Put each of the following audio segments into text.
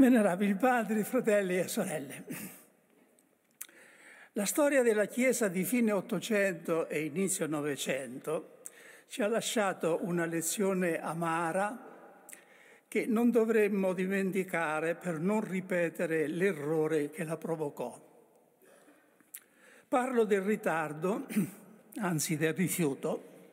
Venerabili padri, fratelli e sorelle, la storia della Chiesa di fine Ottocento e inizio Novecento ci ha lasciato una lezione amara che non dovremmo dimenticare per non ripetere l'errore che la provocò. Parlo del ritardo, anzi del rifiuto,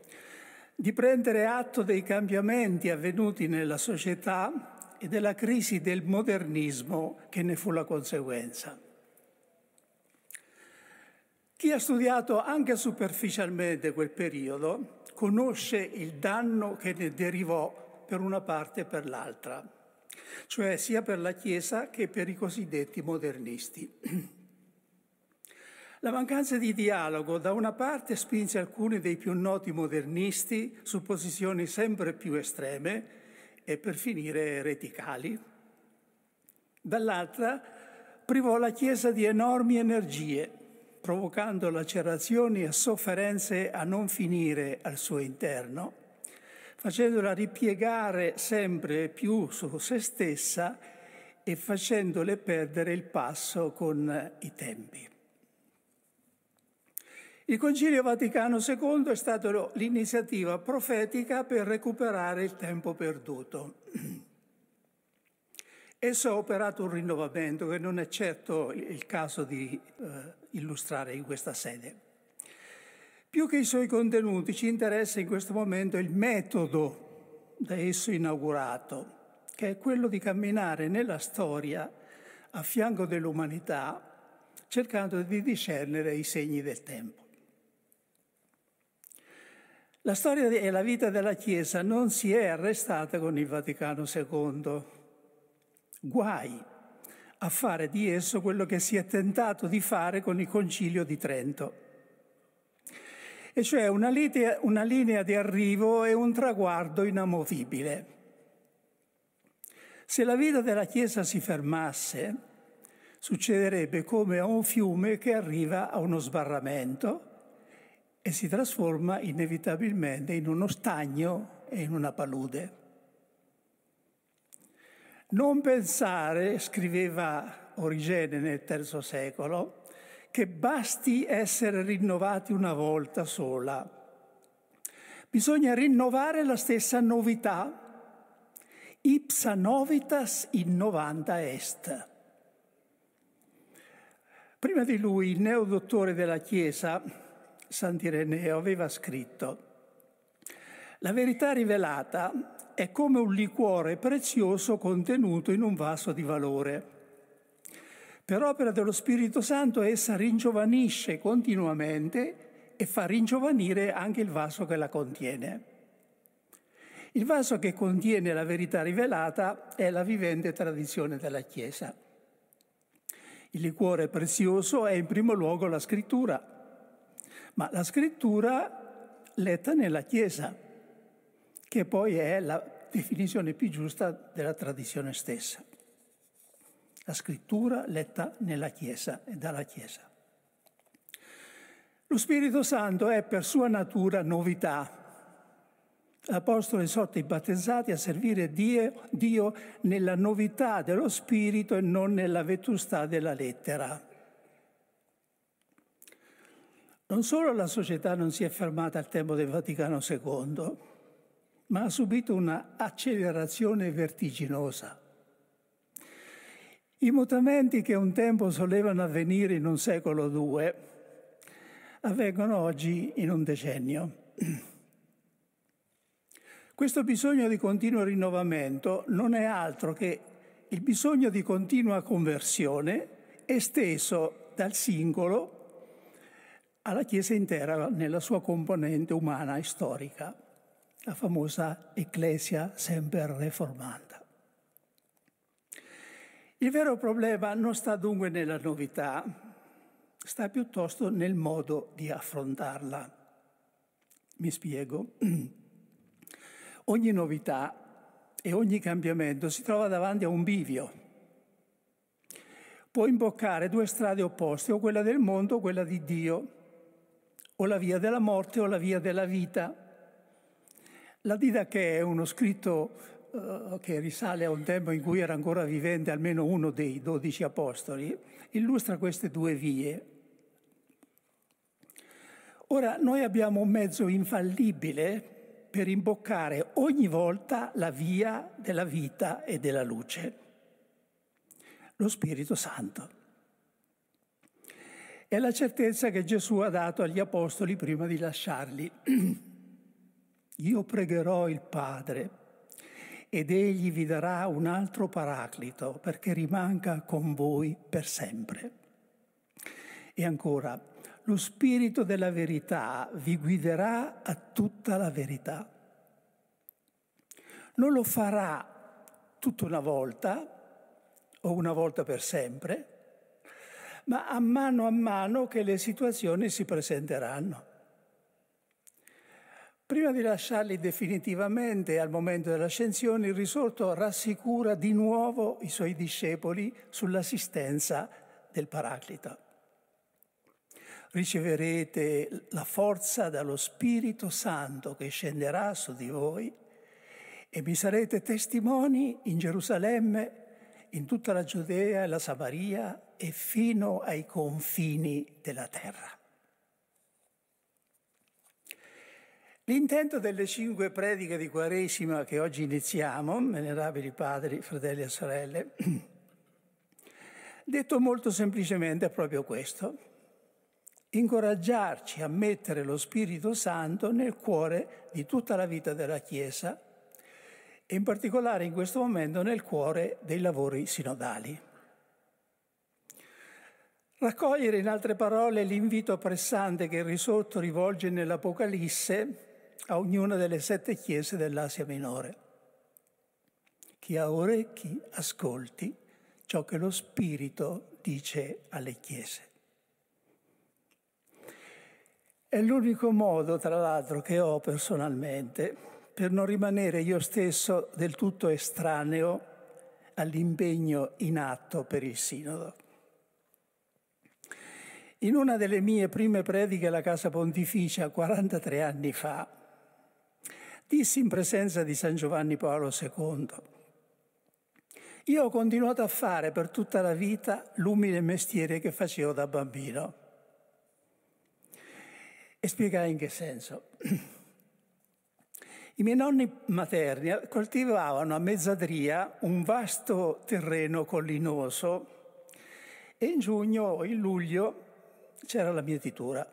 di prendere atto dei cambiamenti avvenuti nella società e della crisi del modernismo che ne fu la conseguenza. Chi ha studiato anche superficialmente quel periodo conosce il danno che ne derivò per una parte e per l'altra, cioè sia per la Chiesa che per i cosiddetti modernisti. La mancanza di dialogo da una parte spinse alcuni dei più noti modernisti su posizioni sempre più estreme e per finire ereticali. Dall'altra privò la Chiesa di enormi energie, provocando lacerazioni e sofferenze a non finire al suo interno, facendola ripiegare sempre più su se stessa e facendole perdere il passo con i tempi. Il Concilio Vaticano II è stato l'iniziativa profetica per recuperare il tempo perduto. Esso ha operato un rinnovamento che non è certo il caso di eh, illustrare in questa sede. Più che i suoi contenuti ci interessa in questo momento il metodo da esso inaugurato, che è quello di camminare nella storia a fianco dell'umanità, cercando di discernere i segni del tempo. La storia e la vita della Chiesa non si è arrestata con il Vaticano II. Guai a fare di esso quello che si è tentato di fare con il Concilio di Trento, e cioè una linea, una linea di arrivo e un traguardo inamovibile. Se la vita della Chiesa si fermasse, succederebbe come a un fiume che arriva a uno sbarramento e si trasforma inevitabilmente in uno stagno e in una palude. Non pensare, scriveva Origene nel III secolo, che basti essere rinnovati una volta sola. Bisogna rinnovare la stessa novità. Ipsa novitas innovanda est. Prima di lui, il neodottore della Chiesa, Sant'Ireneo aveva scritto, la verità rivelata è come un liquore prezioso contenuto in un vaso di valore. Per opera dello Spirito Santo essa ringiovanisce continuamente e fa ringiovanire anche il vaso che la contiene. Il vaso che contiene la verità rivelata è la vivente tradizione della Chiesa. Il liquore prezioso è in primo luogo la scrittura, ma la scrittura letta nella Chiesa, che poi è la definizione più giusta della tradizione stessa. La scrittura letta nella Chiesa e dalla Chiesa. Lo Spirito Santo è per sua natura novità. L'Apostolo esorta i battezzati a servire Dio, Dio nella novità dello Spirito e non nella vetustà della lettera. Non solo la società non si è fermata al tempo del Vaticano II, ma ha subito una accelerazione vertiginosa. I mutamenti che un tempo solevano avvenire in un secolo o due avvengono oggi in un decennio. Questo bisogno di continuo rinnovamento non è altro che il bisogno di continua conversione esteso dal singolo alla Chiesa intera nella sua componente umana e storica, la famosa Ecclesia sempre reformanda. Il vero problema non sta dunque nella novità, sta piuttosto nel modo di affrontarla. Mi spiego. Ogni novità e ogni cambiamento si trova davanti a un bivio. Può imboccare due strade opposte, o quella del mondo o quella di Dio o la via della morte o la via della vita. La Didache è uno scritto eh, che risale a un tempo in cui era ancora vivente almeno uno dei dodici apostoli, illustra queste due vie. Ora, noi abbiamo un mezzo infallibile per imboccare ogni volta la via della vita e della luce, lo Spirito Santo. È la certezza che Gesù ha dato agli apostoli prima di lasciarli. Io pregherò il Padre ed egli vi darà un altro paraclito perché rimanga con voi per sempre. E ancora, lo Spirito della verità vi guiderà a tutta la verità. Non lo farà tutta una volta o una volta per sempre, ma a mano a mano che le situazioni si presenteranno. Prima di lasciarli definitivamente al momento dell'ascensione, il risorto rassicura di nuovo i suoi discepoli sull'assistenza del Paraclito. Riceverete la forza dallo Spirito Santo che scenderà su di voi e mi sarete testimoni in Gerusalemme, in tutta la Giudea e la Samaria e fino ai confini della terra. L'intento delle cinque prediche di Quaresima che oggi iniziamo, venerabili padri, fratelli e sorelle, detto molto semplicemente è proprio questo, incoraggiarci a mettere lo Spirito Santo nel cuore di tutta la vita della Chiesa e in particolare in questo momento nel cuore dei lavori sinodali. Raccogliere in altre parole l'invito pressante che il risorto rivolge nell'Apocalisse a ognuna delle sette chiese dell'Asia Minore. Chi ha orecchi ascolti ciò che lo Spirito dice alle chiese. È l'unico modo, tra l'altro, che ho personalmente per non rimanere io stesso del tutto estraneo all'impegno in atto per il Sinodo. In una delle mie prime prediche alla Casa Pontificia 43 anni fa, dissi in presenza di San Giovanni Paolo II, io ho continuato a fare per tutta la vita l'umile mestiere che facevo da bambino. E spiegai in che senso. I miei nonni materni coltivavano a mezzadria un vasto terreno collinoso e in giugno o in luglio c'era la mietitura,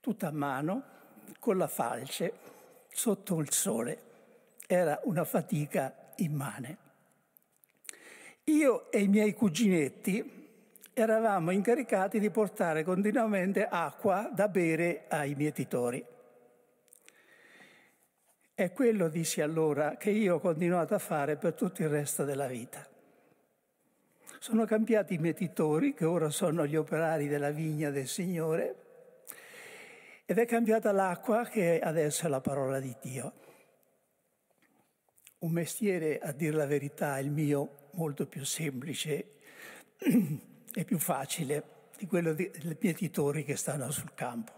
tutta a mano, con la falce sotto il sole. Era una fatica immane. Io e i miei cuginetti eravamo incaricati di portare continuamente acqua da bere ai mietitori. È quello, dissi allora, che io ho continuato a fare per tutto il resto della vita. Sono cambiati i mietitori, che ora sono gli operari della vigna del Signore, ed è cambiata l'acqua che adesso è la parola di Dio. Un mestiere, a dire la verità, il mio molto più semplice e più facile di quello dei mietitori che stanno sul campo.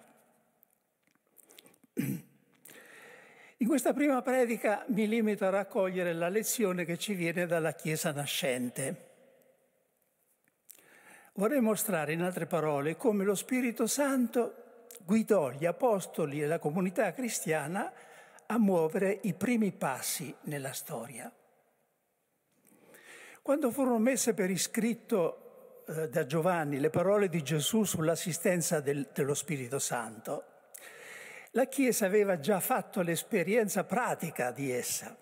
In questa prima predica mi limito a raccogliere la lezione che ci viene dalla Chiesa nascente. Vorrei mostrare in altre parole come lo Spirito Santo guidò gli apostoli e la comunità cristiana a muovere i primi passi nella storia. Quando furono messe per iscritto eh, da Giovanni le parole di Gesù sull'assistenza del, dello Spirito Santo, la Chiesa aveva già fatto l'esperienza pratica di essa.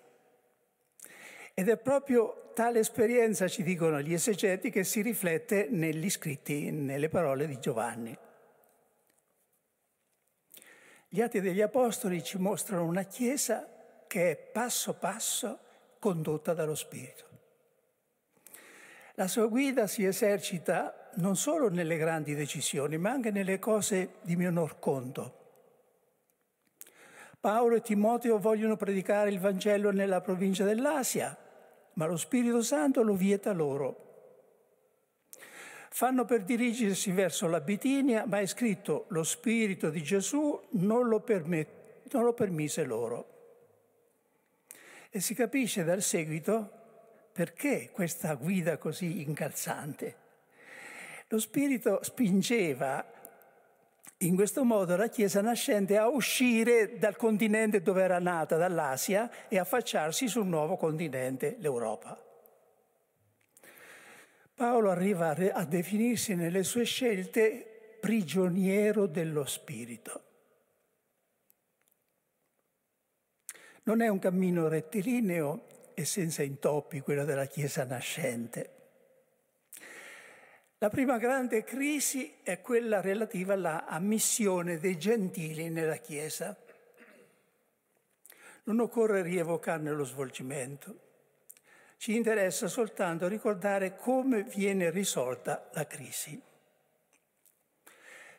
Ed è proprio tale esperienza, ci dicono gli esegeti, che si riflette negli scritti, nelle parole di Giovanni. Gli atti degli Apostoli ci mostrano una Chiesa che è passo passo condotta dallo Spirito. La sua guida si esercita non solo nelle grandi decisioni, ma anche nelle cose di minor conto. Paolo e Timoteo vogliono predicare il Vangelo nella provincia dell'Asia, ma lo Spirito Santo lo vieta loro fanno per dirigersi verso la Bitinia, ma è scritto lo Spirito di Gesù non lo, permet- non lo permise loro. E si capisce dal seguito perché questa guida così incalzante. Lo Spirito spingeva in questo modo la Chiesa nascente a uscire dal continente dove era nata, dall'Asia, e affacciarsi sul nuovo continente, l'Europa. Paolo arriva a definirsi nelle sue scelte prigioniero dello Spirito. Non è un cammino rettilineo e senza intoppi quello della Chiesa nascente. La prima grande crisi è quella relativa alla ammissione dei gentili nella Chiesa. Non occorre rievocarne lo svolgimento. Ci interessa soltanto ricordare come viene risolta la crisi.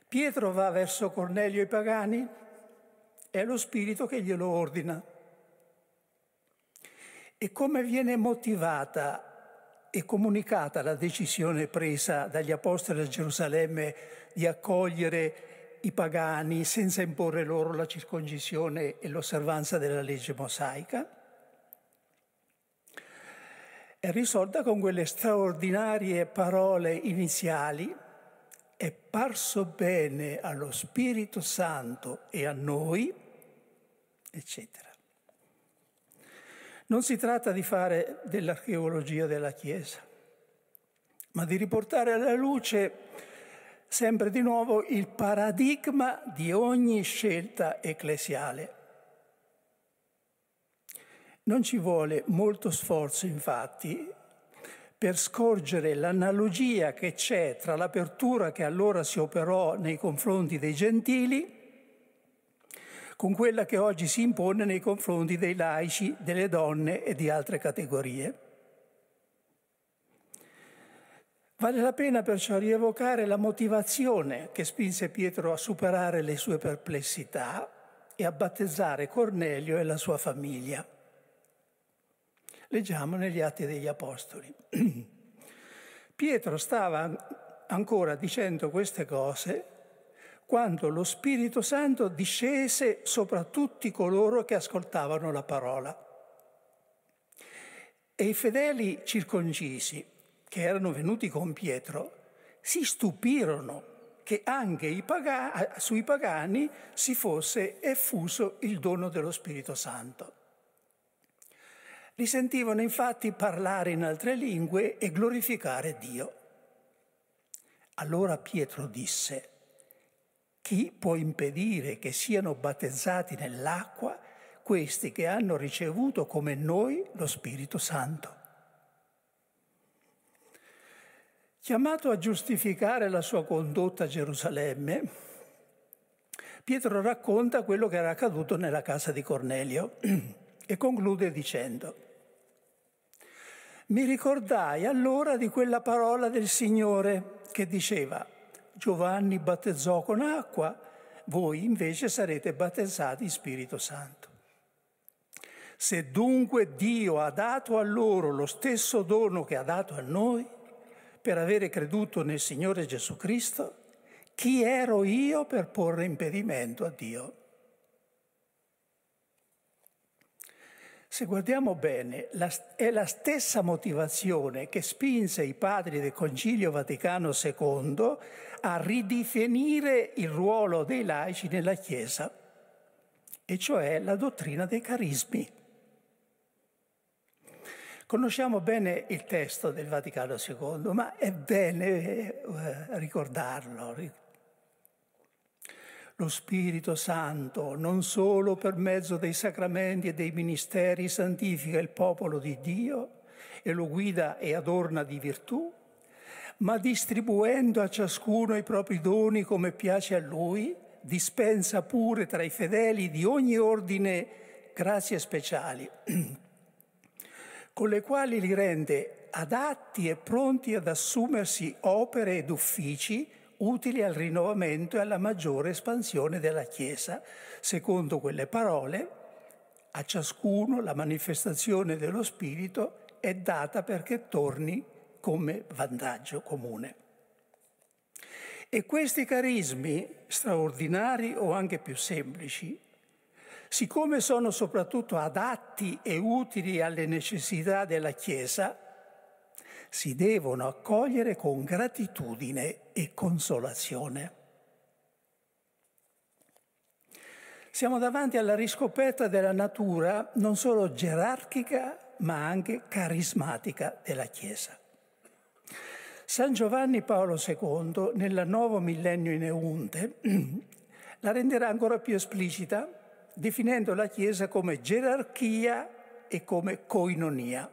Pietro va verso Cornelio e i pagani, è lo Spirito che glielo ordina. E come viene motivata e comunicata la decisione presa dagli apostoli a Gerusalemme di accogliere i pagani senza imporre loro la circoncisione e l'osservanza della legge mosaica? È risolta con quelle straordinarie parole iniziali è parso bene allo Spirito Santo e a noi, eccetera. Non si tratta di fare dell'archeologia della Chiesa, ma di riportare alla luce sempre di nuovo il paradigma di ogni scelta ecclesiale. Non ci vuole molto sforzo, infatti, per scorgere l'analogia che c'è tra l'apertura che allora si operò nei confronti dei gentili con quella che oggi si impone nei confronti dei laici, delle donne e di altre categorie. Vale la pena perciò rievocare la motivazione che spinse Pietro a superare le sue perplessità e a battezzare Cornelio e la sua famiglia. Leggiamo negli Atti degli Apostoli. Pietro stava ancora dicendo queste cose quando lo Spirito Santo discese sopra tutti coloro che ascoltavano la parola. E i fedeli circoncisi, che erano venuti con Pietro, si stupirono che anche pagani, sui pagani si fosse effuso il dono dello Spirito Santo. Li sentivano infatti parlare in altre lingue e glorificare Dio. Allora Pietro disse, chi può impedire che siano battezzati nell'acqua questi che hanno ricevuto come noi lo Spirito Santo? Chiamato a giustificare la sua condotta a Gerusalemme, Pietro racconta quello che era accaduto nella casa di Cornelio e conclude dicendo, mi ricordai allora di quella parola del Signore che diceva, Giovanni battezzò con acqua, voi invece sarete battezzati in Spirito Santo. Se dunque Dio ha dato a loro lo stesso dono che ha dato a noi, per avere creduto nel Signore Gesù Cristo, chi ero io per porre impedimento a Dio? Se guardiamo bene, è la stessa motivazione che spinse i padri del Concilio Vaticano II a ridefinire il ruolo dei laici nella Chiesa, e cioè la dottrina dei carismi. Conosciamo bene il testo del Vaticano II, ma è bene eh, ricordarlo, lo Spirito Santo, non solo per mezzo dei sacramenti e dei ministeri, santifica il popolo di Dio e lo guida e adorna di virtù, ma distribuendo a ciascuno i propri doni come piace a lui, dispensa pure tra i fedeli di ogni ordine grazie speciali, con le quali li rende adatti e pronti ad assumersi opere ed uffici utili al rinnovamento e alla maggiore espansione della Chiesa. Secondo quelle parole, a ciascuno la manifestazione dello Spirito è data perché torni come vantaggio comune. E questi carismi, straordinari o anche più semplici, siccome sono soprattutto adatti e utili alle necessità della Chiesa, si devono accogliere con gratitudine e consolazione. Siamo davanti alla riscoperta della natura non solo gerarchica, ma anche carismatica della Chiesa. San Giovanni Paolo II, nel nuovo millennio in Eunte, la renderà ancora più esplicita, definendo la Chiesa come gerarchia e come coinonia.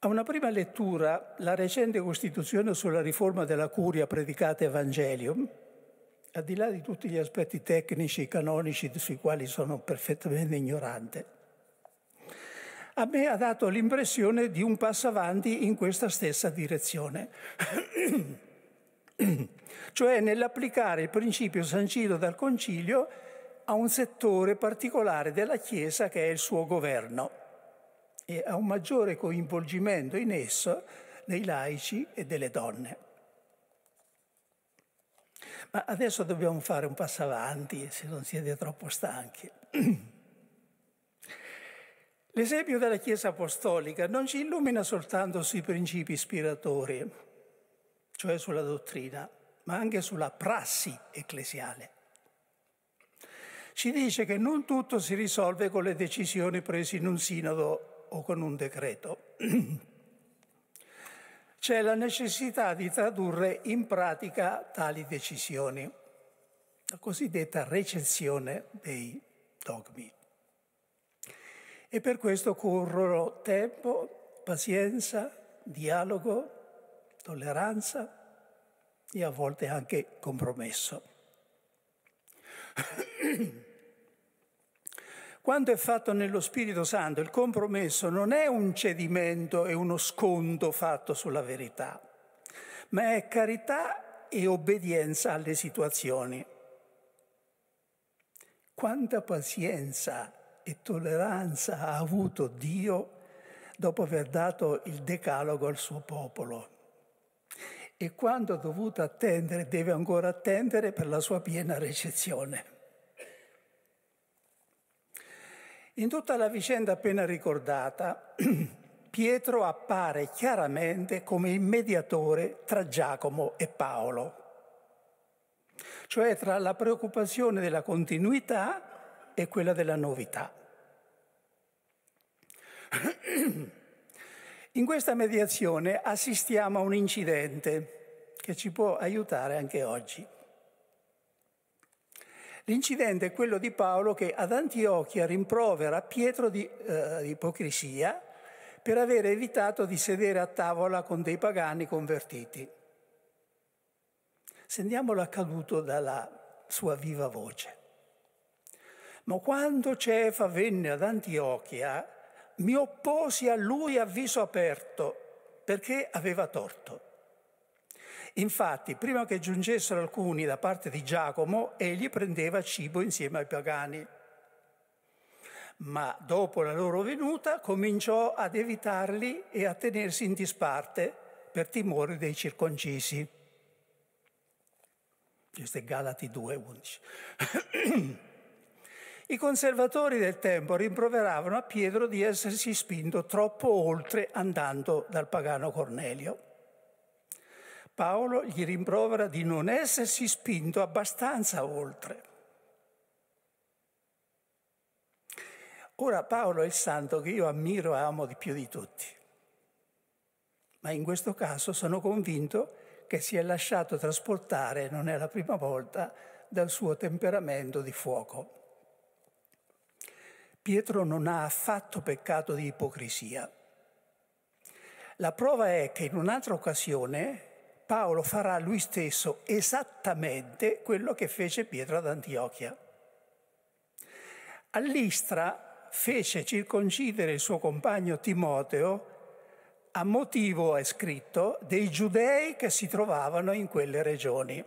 A una prima lettura, la recente Costituzione sulla riforma della curia predicata Evangelium, al di là di tutti gli aspetti tecnici e canonici sui quali sono perfettamente ignorante, a me ha dato l'impressione di un passo avanti in questa stessa direzione, cioè nell'applicare il principio sancito dal Concilio a un settore particolare della Chiesa che è il suo governo e a un maggiore coinvolgimento in esso dei laici e delle donne. Ma adesso dobbiamo fare un passo avanti se non siete troppo stanchi. L'esempio della Chiesa Apostolica non ci illumina soltanto sui principi ispiratori, cioè sulla dottrina, ma anche sulla prassi ecclesiale. Ci dice che non tutto si risolve con le decisioni prese in un sinodo o con un decreto. C'è la necessità di tradurre in pratica tali decisioni, la cosiddetta recensione dei dogmi. E per questo occorrono tempo, pazienza, dialogo, tolleranza e a volte anche compromesso. Quando è fatto nello Spirito Santo, il compromesso non è un cedimento e uno sconto fatto sulla verità, ma è carità e obbedienza alle situazioni. Quanta pazienza e tolleranza ha avuto Dio dopo aver dato il decalogo al suo popolo. E quando ha dovuto attendere, deve ancora attendere per la sua piena ricezione. In tutta la vicenda appena ricordata, Pietro appare chiaramente come il mediatore tra Giacomo e Paolo, cioè tra la preoccupazione della continuità e quella della novità. In questa mediazione assistiamo a un incidente che ci può aiutare anche oggi. L'incidente è quello di Paolo che ad Antiochia rimprovera Pietro di eh, ipocrisia per aver evitato di sedere a tavola con dei pagani convertiti. Sentiamo l'accaduto dalla sua viva voce. Ma quando Cefa venne ad Antiochia, mi opposi a lui a viso aperto perché aveva torto. Infatti, prima che giungessero alcuni da parte di Giacomo, egli prendeva cibo insieme ai pagani. Ma dopo la loro venuta cominciò ad evitarli e a tenersi in disparte per timore dei circoncisi. Questo è Galati 2:11. I conservatori del tempo rimproveravano a Pietro di essersi spinto troppo oltre andando dal pagano Cornelio. Paolo gli rimprovera di non essersi spinto abbastanza oltre. Ora Paolo è il santo che io ammiro e amo di più di tutti, ma in questo caso sono convinto che si è lasciato trasportare, non è la prima volta, dal suo temperamento di fuoco. Pietro non ha affatto peccato di ipocrisia. La prova è che in un'altra occasione Paolo farà lui stesso esattamente quello che fece Pietro ad Antiochia. All'Istra fece circoncidere il suo compagno Timoteo a motivo, è scritto, dei giudei che si trovavano in quelle regioni,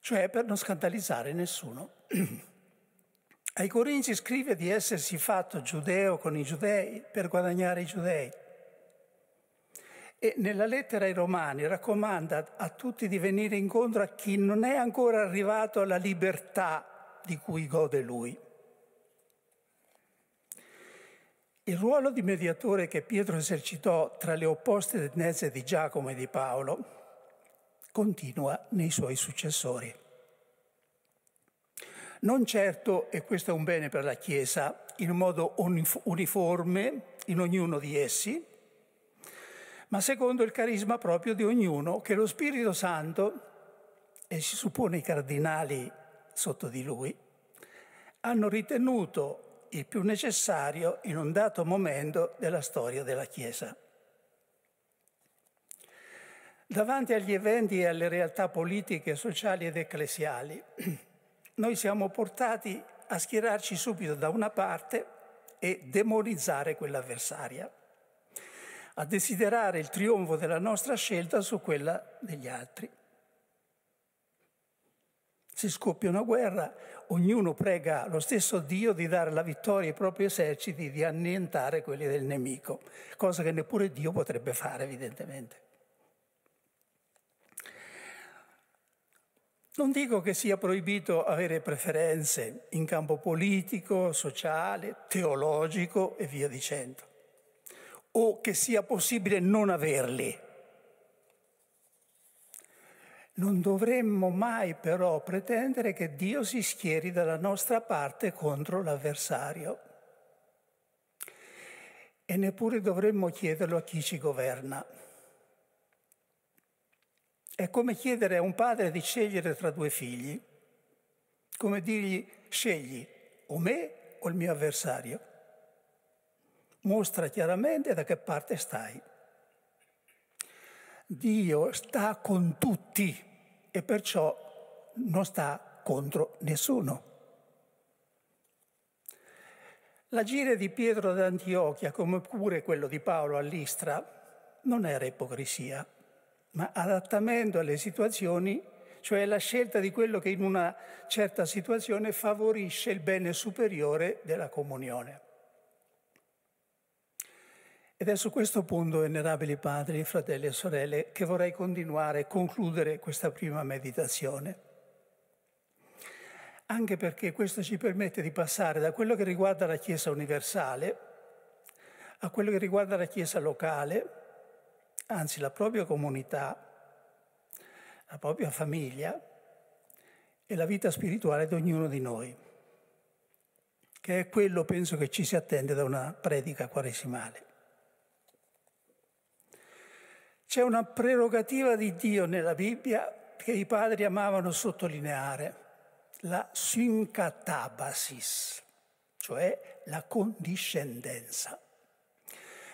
cioè per non scandalizzare nessuno. Ai Corinzi scrive di essersi fatto giudeo con i giudei per guadagnare i giudei. E nella lettera ai Romani raccomanda a tutti di venire incontro a chi non è ancora arrivato alla libertà di cui gode lui. Il ruolo di mediatore che Pietro esercitò tra le opposte tendenze di Giacomo e di Paolo continua nei suoi successori. Non certo, e questo è un bene per la Chiesa, in modo uniforme in ognuno di essi, ma secondo il carisma proprio di ognuno che lo Spirito Santo, e si suppone i cardinali sotto di lui, hanno ritenuto il più necessario in un dato momento della storia della Chiesa. Davanti agli eventi e alle realtà politiche, sociali ed ecclesiali, noi siamo portati a schierarci subito da una parte e demonizzare quella avversaria a desiderare il trionfo della nostra scelta su quella degli altri. Se scoppia una guerra, ognuno prega lo stesso Dio di dare la vittoria ai propri eserciti, di annientare quelli del nemico, cosa che neppure Dio potrebbe fare evidentemente. Non dico che sia proibito avere preferenze in campo politico, sociale, teologico e via dicendo o che sia possibile non averli. Non dovremmo mai però pretendere che Dio si schieri dalla nostra parte contro l'avversario. E neppure dovremmo chiederlo a chi ci governa. È come chiedere a un padre di scegliere tra due figli, come dirgli scegli o me o il mio avversario mostra chiaramente da che parte stai. Dio sta con tutti e perciò non sta contro nessuno. L'agire di Pietro d'Antiochia, come pure quello di Paolo all'Istra, non era ipocrisia, ma adattamento alle situazioni, cioè la scelta di quello che in una certa situazione favorisce il bene superiore della comunione. Ed è su questo punto, venerabili padri, fratelli e sorelle, che vorrei continuare e concludere questa prima meditazione. Anche perché questo ci permette di passare da quello che riguarda la Chiesa universale a quello che riguarda la Chiesa locale, anzi la propria comunità, la propria famiglia e la vita spirituale di ognuno di noi, che è quello penso che ci si attende da una predica quaresimale. C'è una prerogativa di Dio nella Bibbia che i padri amavano sottolineare, la syncatabasis, cioè la condiscendenza.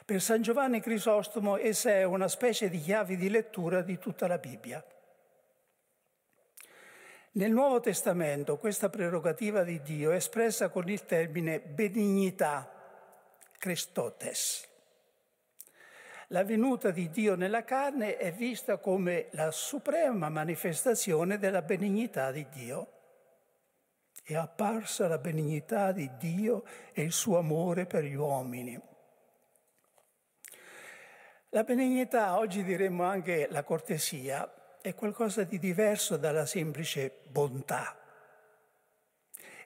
Per San Giovanni Crisostomo essa è una specie di chiave di lettura di tutta la Bibbia. Nel Nuovo Testamento questa prerogativa di Dio è espressa con il termine benignità, Christotes la venuta di Dio nella carne è vista come la suprema manifestazione della benignità di Dio. È apparsa la benignità di Dio e il suo amore per gli uomini. La benignità, oggi diremmo anche la cortesia, è qualcosa di diverso dalla semplice bontà.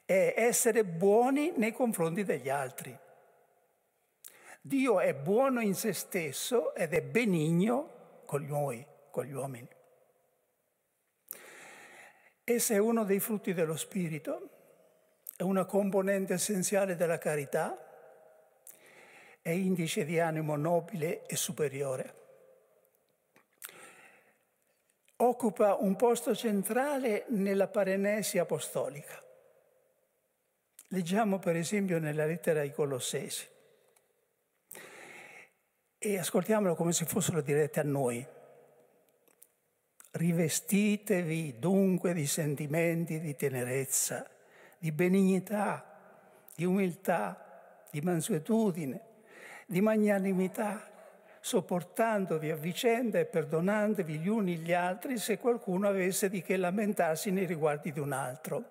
È essere buoni nei confronti degli altri. Dio è buono in se stesso ed è benigno con noi, con gli uomini. Essa è uno dei frutti dello Spirito, è una componente essenziale della carità, è indice di animo nobile e superiore. Occupa un posto centrale nella parenesi apostolica. Leggiamo per esempio nella lettera ai Colossesi e ascoltiamolo come se fossero dirette a noi. Rivestitevi dunque di sentimenti di tenerezza, di benignità, di umiltà, di mansuetudine, di magnanimità, sopportandovi a vicenda e perdonandovi gli uni gli altri se qualcuno avesse di che lamentarsi nei riguardi di un altro.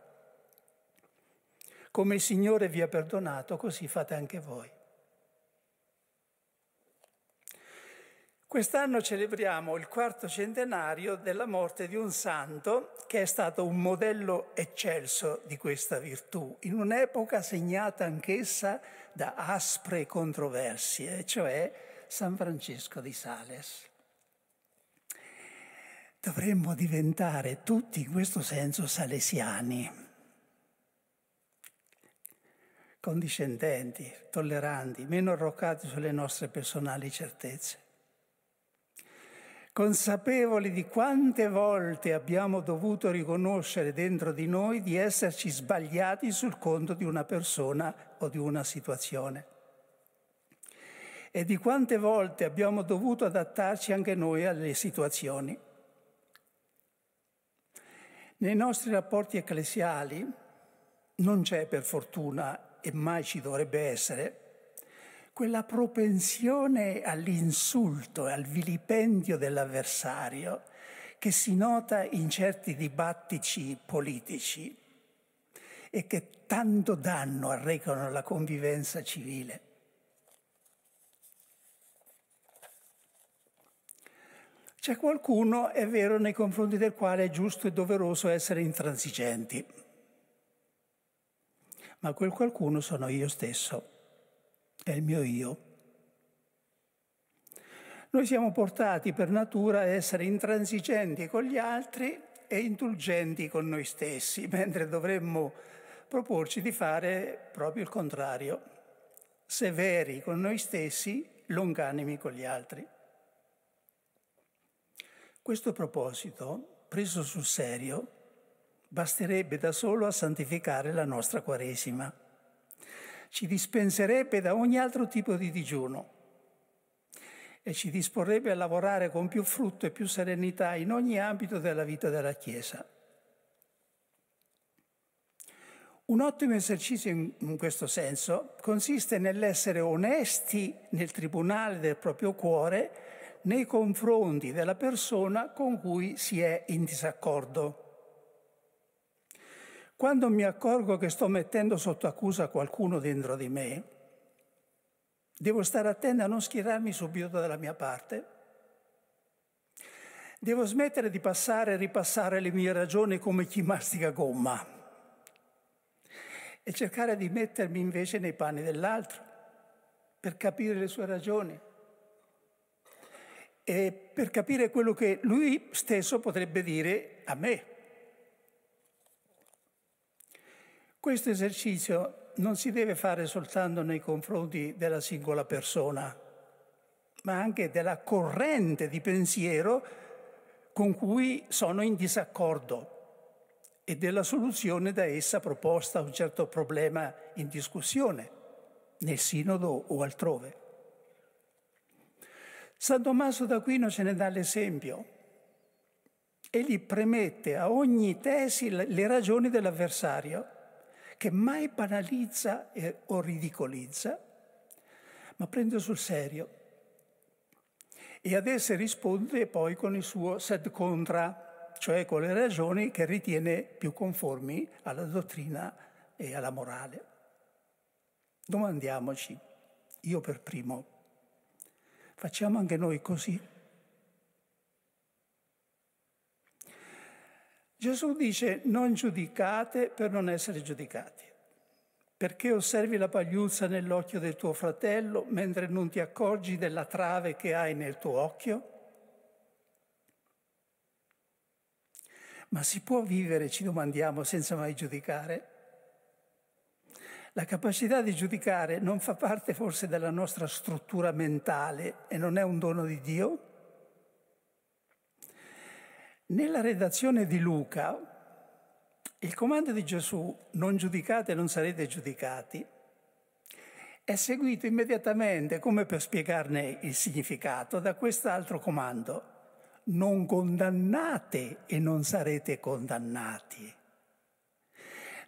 Come il Signore vi ha perdonato, così fate anche voi. Quest'anno celebriamo il quarto centenario della morte di un santo che è stato un modello eccelso di questa virtù, in un'epoca segnata anch'essa da aspre controversie, cioè San Francesco di Sales. Dovremmo diventare tutti in questo senso salesiani condiscendenti, tolleranti, meno arroccati sulle nostre personali certezze. Consapevoli di quante volte abbiamo dovuto riconoscere dentro di noi di esserci sbagliati sul conto di una persona o di una situazione. E di quante volte abbiamo dovuto adattarci anche noi alle situazioni. Nei nostri rapporti ecclesiali non c'è per fortuna e mai ci dovrebbe essere, quella propensione all'insulto e al vilipendio dell'avversario che si nota in certi dibattiti politici e che tanto danno arrecano alla convivenza civile. C'è qualcuno, è vero, nei confronti del quale è giusto e doveroso essere intransigenti ma quel qualcuno sono io stesso, è il mio io. Noi siamo portati per natura a essere intransigenti con gli altri e indulgenti con noi stessi, mentre dovremmo proporci di fare proprio il contrario, severi con noi stessi, longanimi con gli altri. Questo proposito, preso sul serio, basterebbe da solo a santificare la nostra Quaresima. Ci dispenserebbe da ogni altro tipo di digiuno e ci disporrebbe a lavorare con più frutto e più serenità in ogni ambito della vita della Chiesa. Un ottimo esercizio in, questo senso consiste nell'essere onesti nel tribunale del proprio cuore nei confronti della persona con cui si è in disaccordo. Quando mi accorgo che sto mettendo sotto accusa qualcuno dentro di me, devo stare attento a non schierarmi subito dalla mia parte. Devo smettere di passare e ripassare le mie ragioni come chi mastica gomma e cercare di mettermi invece nei panni dell'altro per capire le sue ragioni e per capire quello che lui stesso potrebbe dire a me. Questo esercizio non si deve fare soltanto nei confronti della singola persona, ma anche della corrente di pensiero con cui sono in disaccordo e della soluzione da essa proposta a un certo problema in discussione, nel sinodo o altrove. San Tommaso d'Aquino ce ne dà l'esempio. Egli premette a ogni tesi le ragioni dell'avversario che mai banalizza o ridicolizza, ma prende sul serio. E ad esse risponde poi con il suo sed contra, cioè con le ragioni che ritiene più conformi alla dottrina e alla morale. Domandiamoci, io per primo, facciamo anche noi così? Gesù dice non giudicate per non essere giudicati. Perché osservi la pagliuzza nell'occhio del tuo fratello mentre non ti accorgi della trave che hai nel tuo occhio? Ma si può vivere, ci domandiamo, senza mai giudicare? La capacità di giudicare non fa parte forse della nostra struttura mentale e non è un dono di Dio? Nella redazione di Luca, il comando di Gesù, non giudicate non sarete giudicati, è seguito immediatamente, come per spiegarne il significato, da quest'altro comando, non condannate e non sarete condannati.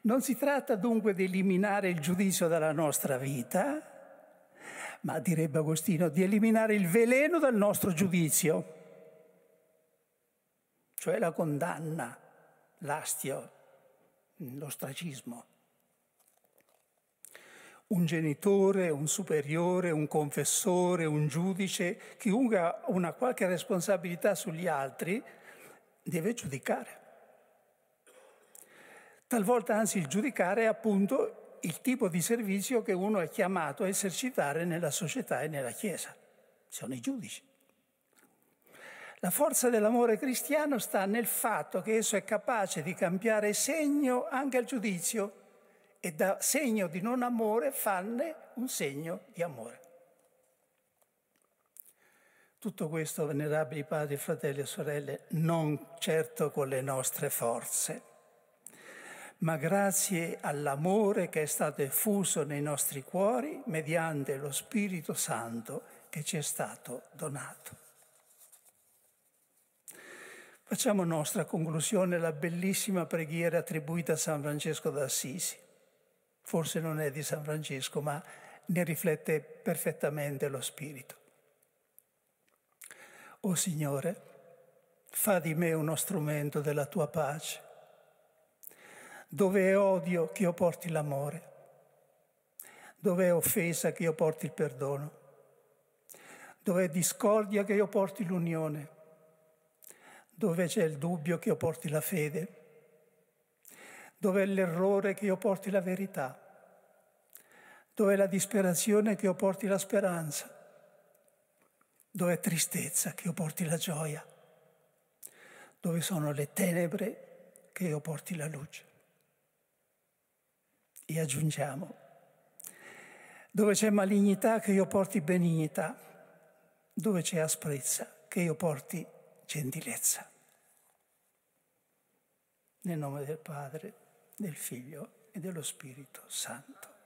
Non si tratta dunque di eliminare il giudizio dalla nostra vita, ma direbbe Agostino, di eliminare il veleno dal nostro giudizio cioè la condanna, l'astio, l'ostracismo. un genitore, un superiore, un confessore, un giudice, chiunque ha una qualche responsabilità sugli altri, deve giudicare. Talvolta anzi il giudicare è appunto il tipo di servizio che uno è chiamato a esercitare nella società e nella Chiesa. Sono i giudici. La forza dell'amore cristiano sta nel fatto che esso è capace di cambiare segno anche al giudizio e da segno di non amore fanne un segno di amore. Tutto questo, venerabili padri, fratelli e sorelle, non certo con le nostre forze, ma grazie all'amore che è stato effuso nei nostri cuori mediante lo Spirito Santo che ci è stato donato. Facciamo nostra conclusione la bellissima preghiera attribuita a San Francesco d'Assisi forse non è di San Francesco, ma ne riflette perfettamente lo spirito. O Signore, fa di me uno strumento della tua pace. Dove è odio che io porti l'amore, dove è offesa che io porti il perdono, dove è discordia che io porti l'unione, dove c'è il dubbio che io porti la fede dove è l'errore che io porti la verità, dove è la disperazione che io porti la speranza, dove è tristezza che io porti la gioia, dove sono le tenebre che io porti la luce. E aggiungiamo, dove c'è malignità che io porti benignità, dove c'è asprezza che io porti gentilezza. Nel nome del Padre del Figlio e dello Spirito Santo.